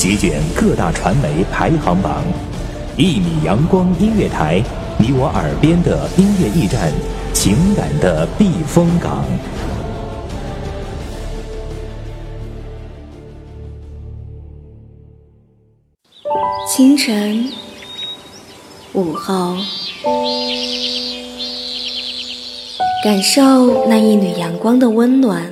席卷各大传媒排行榜，一米阳光音乐台，你我耳边的音乐驿站，情感的避风港。清晨，午后，感受那一缕阳光的温暖，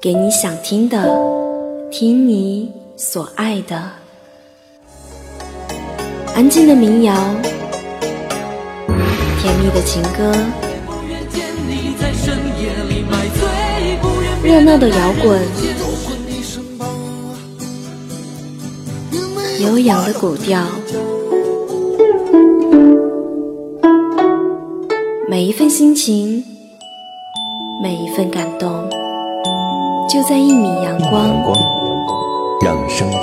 给你想听的，听你所爱的。安静的民谣，甜蜜的情歌，热闹的摇滚。悠扬的古调，每一份心情，每一份感动，就在一米阳光。让声音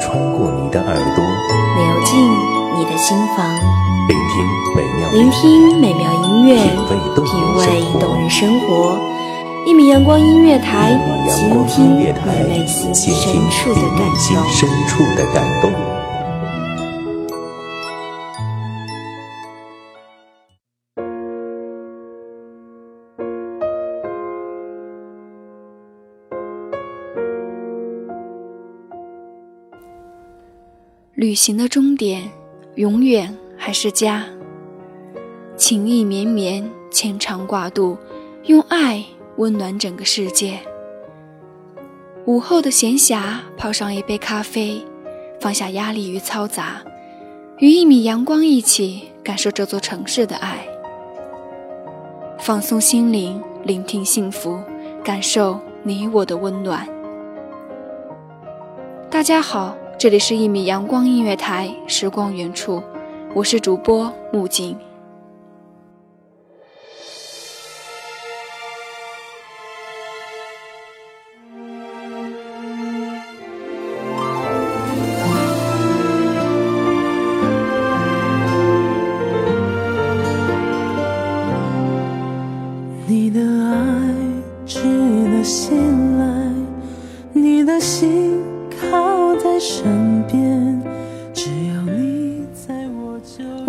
穿过你的耳朵，流进你的心房。聆听美妙，聆听美妙音乐，品味动人生活。一米阳光音乐台，倾听你内心深处的感动。旅行的终点，永远还是家。情意绵绵，牵肠挂肚，用爱。温暖整个世界。午后的闲暇，泡上一杯咖啡，放下压力与嘈杂，与一米阳光一起感受这座城市的爱，放松心灵，聆听幸福，感受你我的温暖。大家好，这里是一米阳光音乐台，时光远处，我是主播木槿。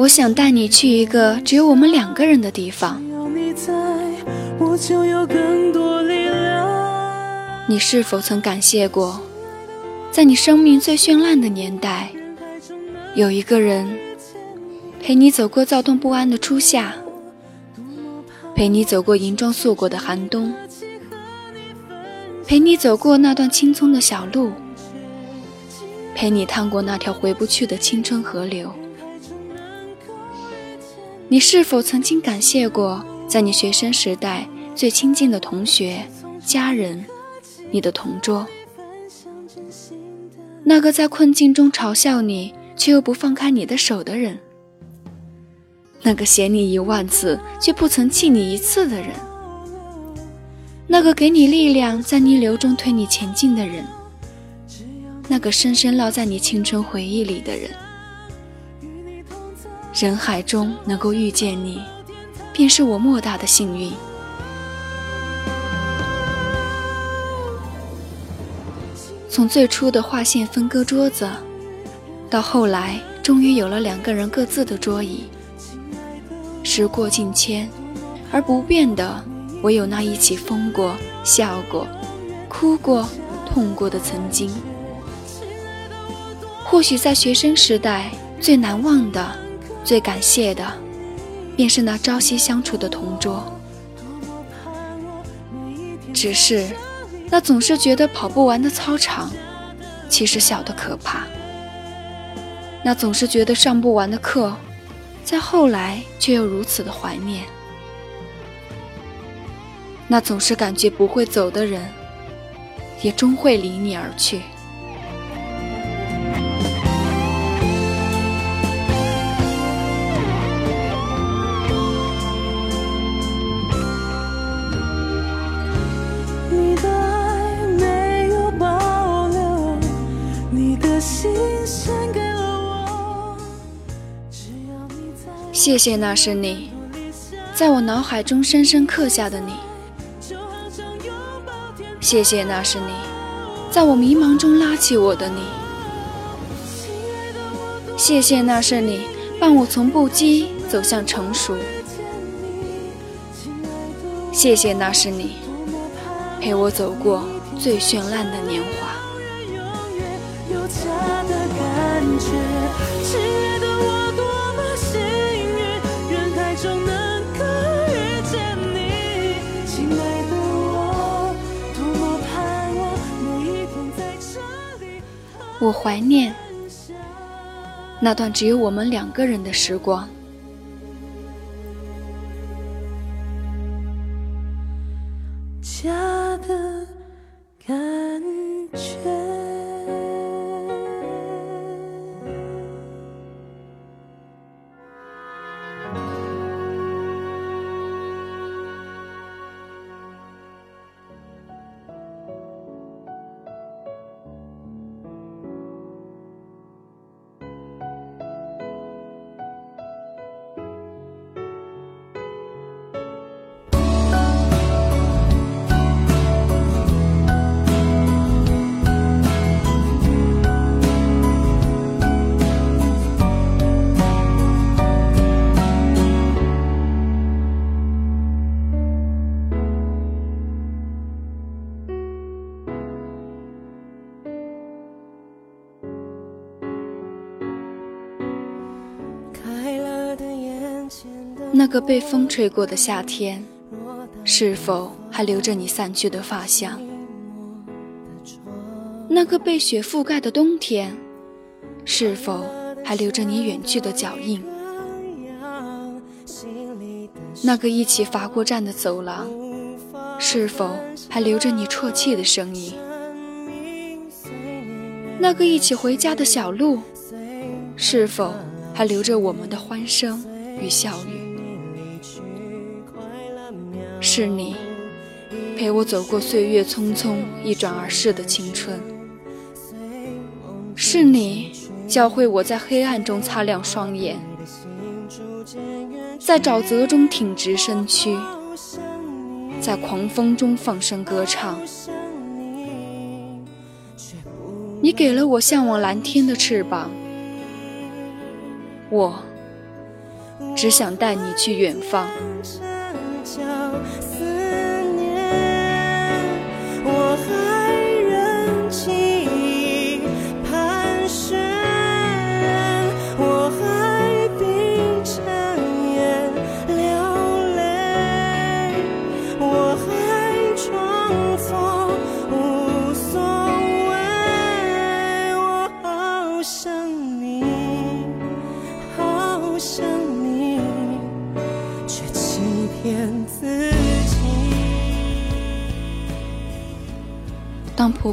我想带你去一个只有我们两个人的地方。你是否曾感谢过，在你生命最绚烂的年代，有一个人陪你走过躁动不安的初夏，陪你走过银装素裹的寒冬，陪你走过那段青葱的小路，陪你趟过那条回不去的青春河流。你是否曾经感谢过，在你学生时代最亲近的同学、家人，你的同桌，那个在困境中嘲笑你却又不放开你的手的人，那个嫌你一万次却不曾气你一次的人，那个给你力量在逆流中推你前进的人，那个深深烙在你青春回忆里的人。人海中能够遇见你，便是我莫大的幸运。从最初的划线分割桌子，到后来终于有了两个人各自的桌椅。时过境迁，而不变的唯有那一起疯过、笑过、哭过、痛过的曾经。或许在学生时代最难忘的。最感谢的，便是那朝夕相处的同桌。只是，那总是觉得跑不完的操场，其实小的可怕；那总是觉得上不完的课，在后来却又如此的怀念；那总是感觉不会走的人，也终会离你而去。谢谢，那是你，在我脑海中深深刻下的你。谢谢，那是你，在我迷茫中拉起我的你。谢谢，那是你伴我从不羁走向成熟。谢谢，那是你陪我走过最绚烂的年华。我我怀念那段只有我们两个人的时光。那个被风吹过的夏天，是否还留着你散去的发香？那个被雪覆盖的冬天，是否还留着你远去的脚印？那个一起罚过站的走廊，是否还留着你啜泣的声音？那个一起回家的小路，是否还留着我们的欢声与笑语？是你陪我走过岁月匆匆一转而逝的青春，是你教会我在黑暗中擦亮双眼，在沼泽中挺直身躯，在狂风中放声歌唱。你给了我向往蓝天的翅膀，我只想带你去远方。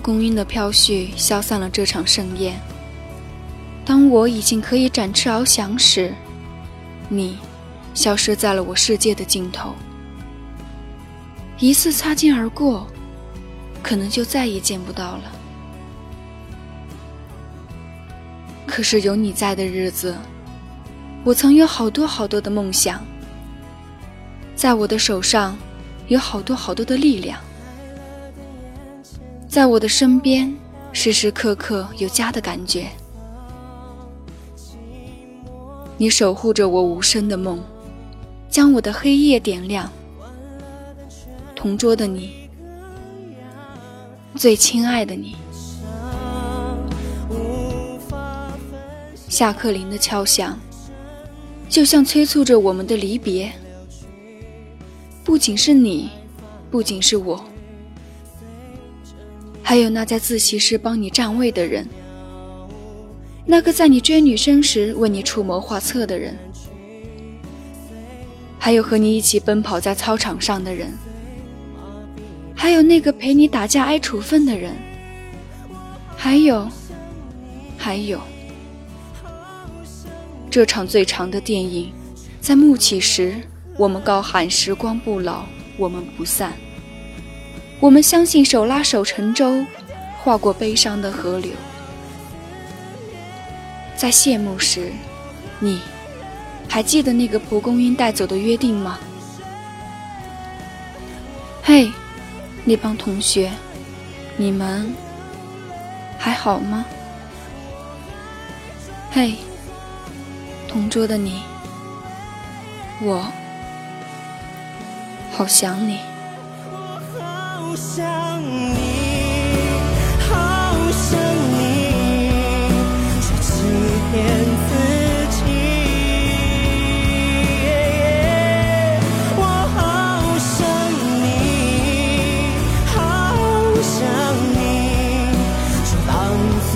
当蒲公英的飘絮消散了这场盛宴，当我已经可以展翅翱翔时，你消失在了我世界的尽头。一次擦肩而过，可能就再也见不到了。可是有你在的日子，我曾有好多好多的梦想，在我的手上有好多好多的力量。在我的身边，时时刻刻有家的感觉。你守护着我无声的梦，将我的黑夜点亮。同桌的你，最亲爱的你。下课铃的敲响，就像催促着我们的离别。不仅是你，不仅是我。还有那在自习室帮你占位的人，那个在你追女生时为你出谋划策的人，还有和你一起奔跑在操场上的人，还有那个陪你打架挨处分的人，还有，还有，这场最长的电影，在幕起时，我们高喊“时光不老，我们不散”。我们相信手拉手乘舟，划过悲伤的河流。在谢幕时，你还记得那个蒲公英带走的约定吗？嘿，那帮同学，你们还好吗？嘿，同桌的你，我好想你。想你，好想你，却欺骗自己。我好想你，好想你，却当作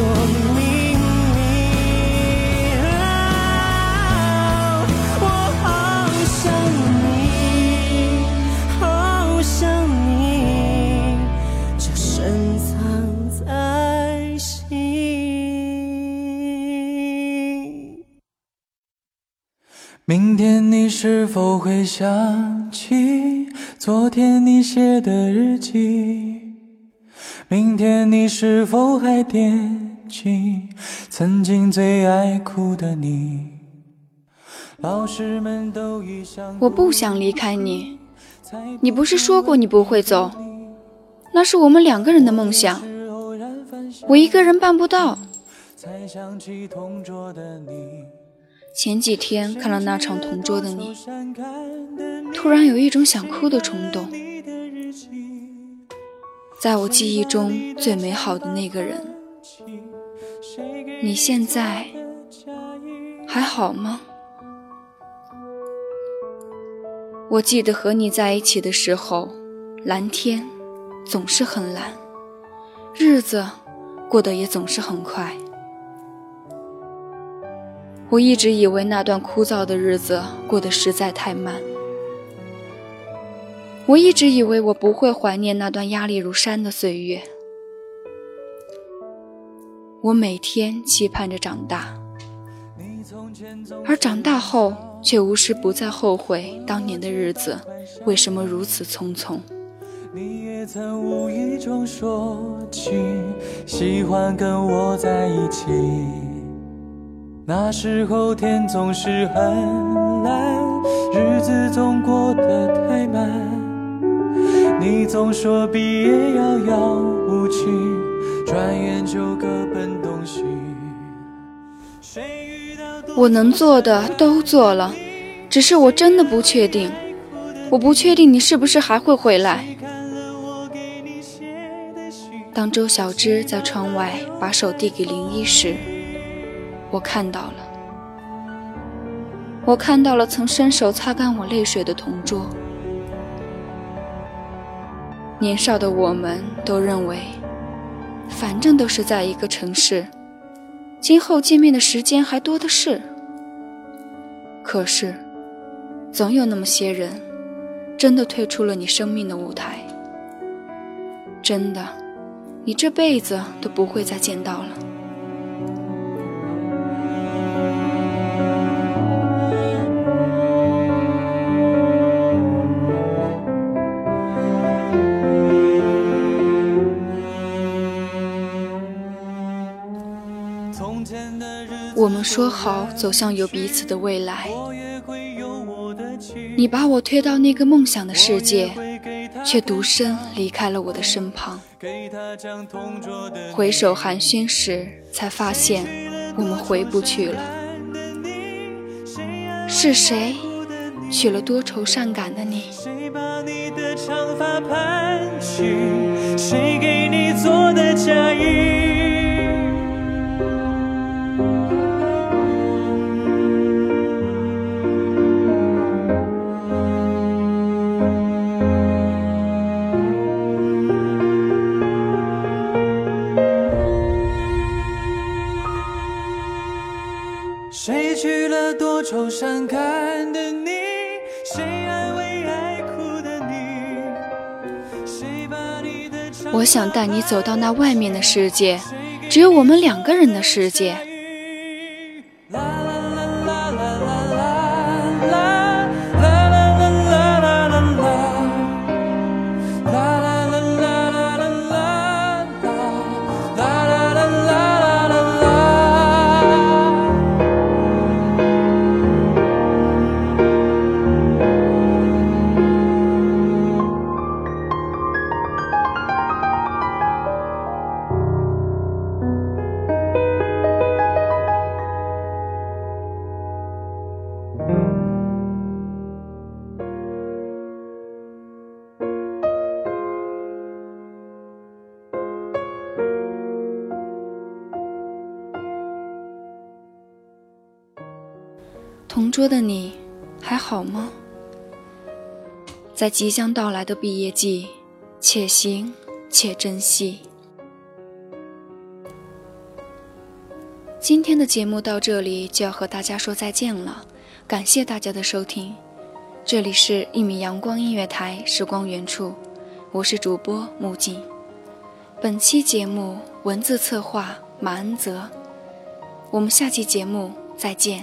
明天你是否会想起昨天你写的日记？明天你是否还惦记曾经最爱哭的你？老师们都已想我不想离开你，你不是说过你不会走？那是我们两个人的梦想，我一个人办不到。才想起同桌的你。前几天看了那场同桌的你，突然有一种想哭的冲动。在我记忆中最美好的那个人，你现在还好吗？我记得和你在一起的时候，蓝天总是很蓝，日子过得也总是很快。我一直以为那段枯燥的日子过得实在太慢。我一直以为我不会怀念那段压力如山的岁月。我每天期盼着长大，而长大后却无时不在后悔当年的日子为什么如此匆匆。你也曾无意中说起喜欢跟我在一起，那时候天总是很蓝，日子总过得太慢。你总说毕业遥遥无期，转眼就各奔东西。谁遇到多我能做的都做了，只是我真的不确定，我不确定你是不是还会回来。当周小栀在窗外把手递给林一时，我看到了，我看到了曾伸手擦干我泪水的同桌。年少的我们都认为，反正都是在一个城市，今后见面的时间还多的是。可是，总有那么些人，真的退出了你生命的舞台。真的，你这辈子都不会再见到了。们说好走向有彼此的未来，你把我推到那个梦想的世界，却独身离开了我的身旁。回首寒暄时，才发现我们回不去了。是谁娶了多愁善感的你？谁把你的长发盘起？谁给你做的嫁衣？愁善感的你？谁安慰爱哭的你？谁把你的我想带你走到那外面的世界，只有我们两个人的世界。同桌的你还好吗？在即将到来的毕业季，且行且珍惜。今天的节目到这里就要和大家说再见了，感谢大家的收听。这里是《一米阳光音乐台》，时光原处，我是主播木槿。本期节目文字策划马恩泽，我们下期节目再见。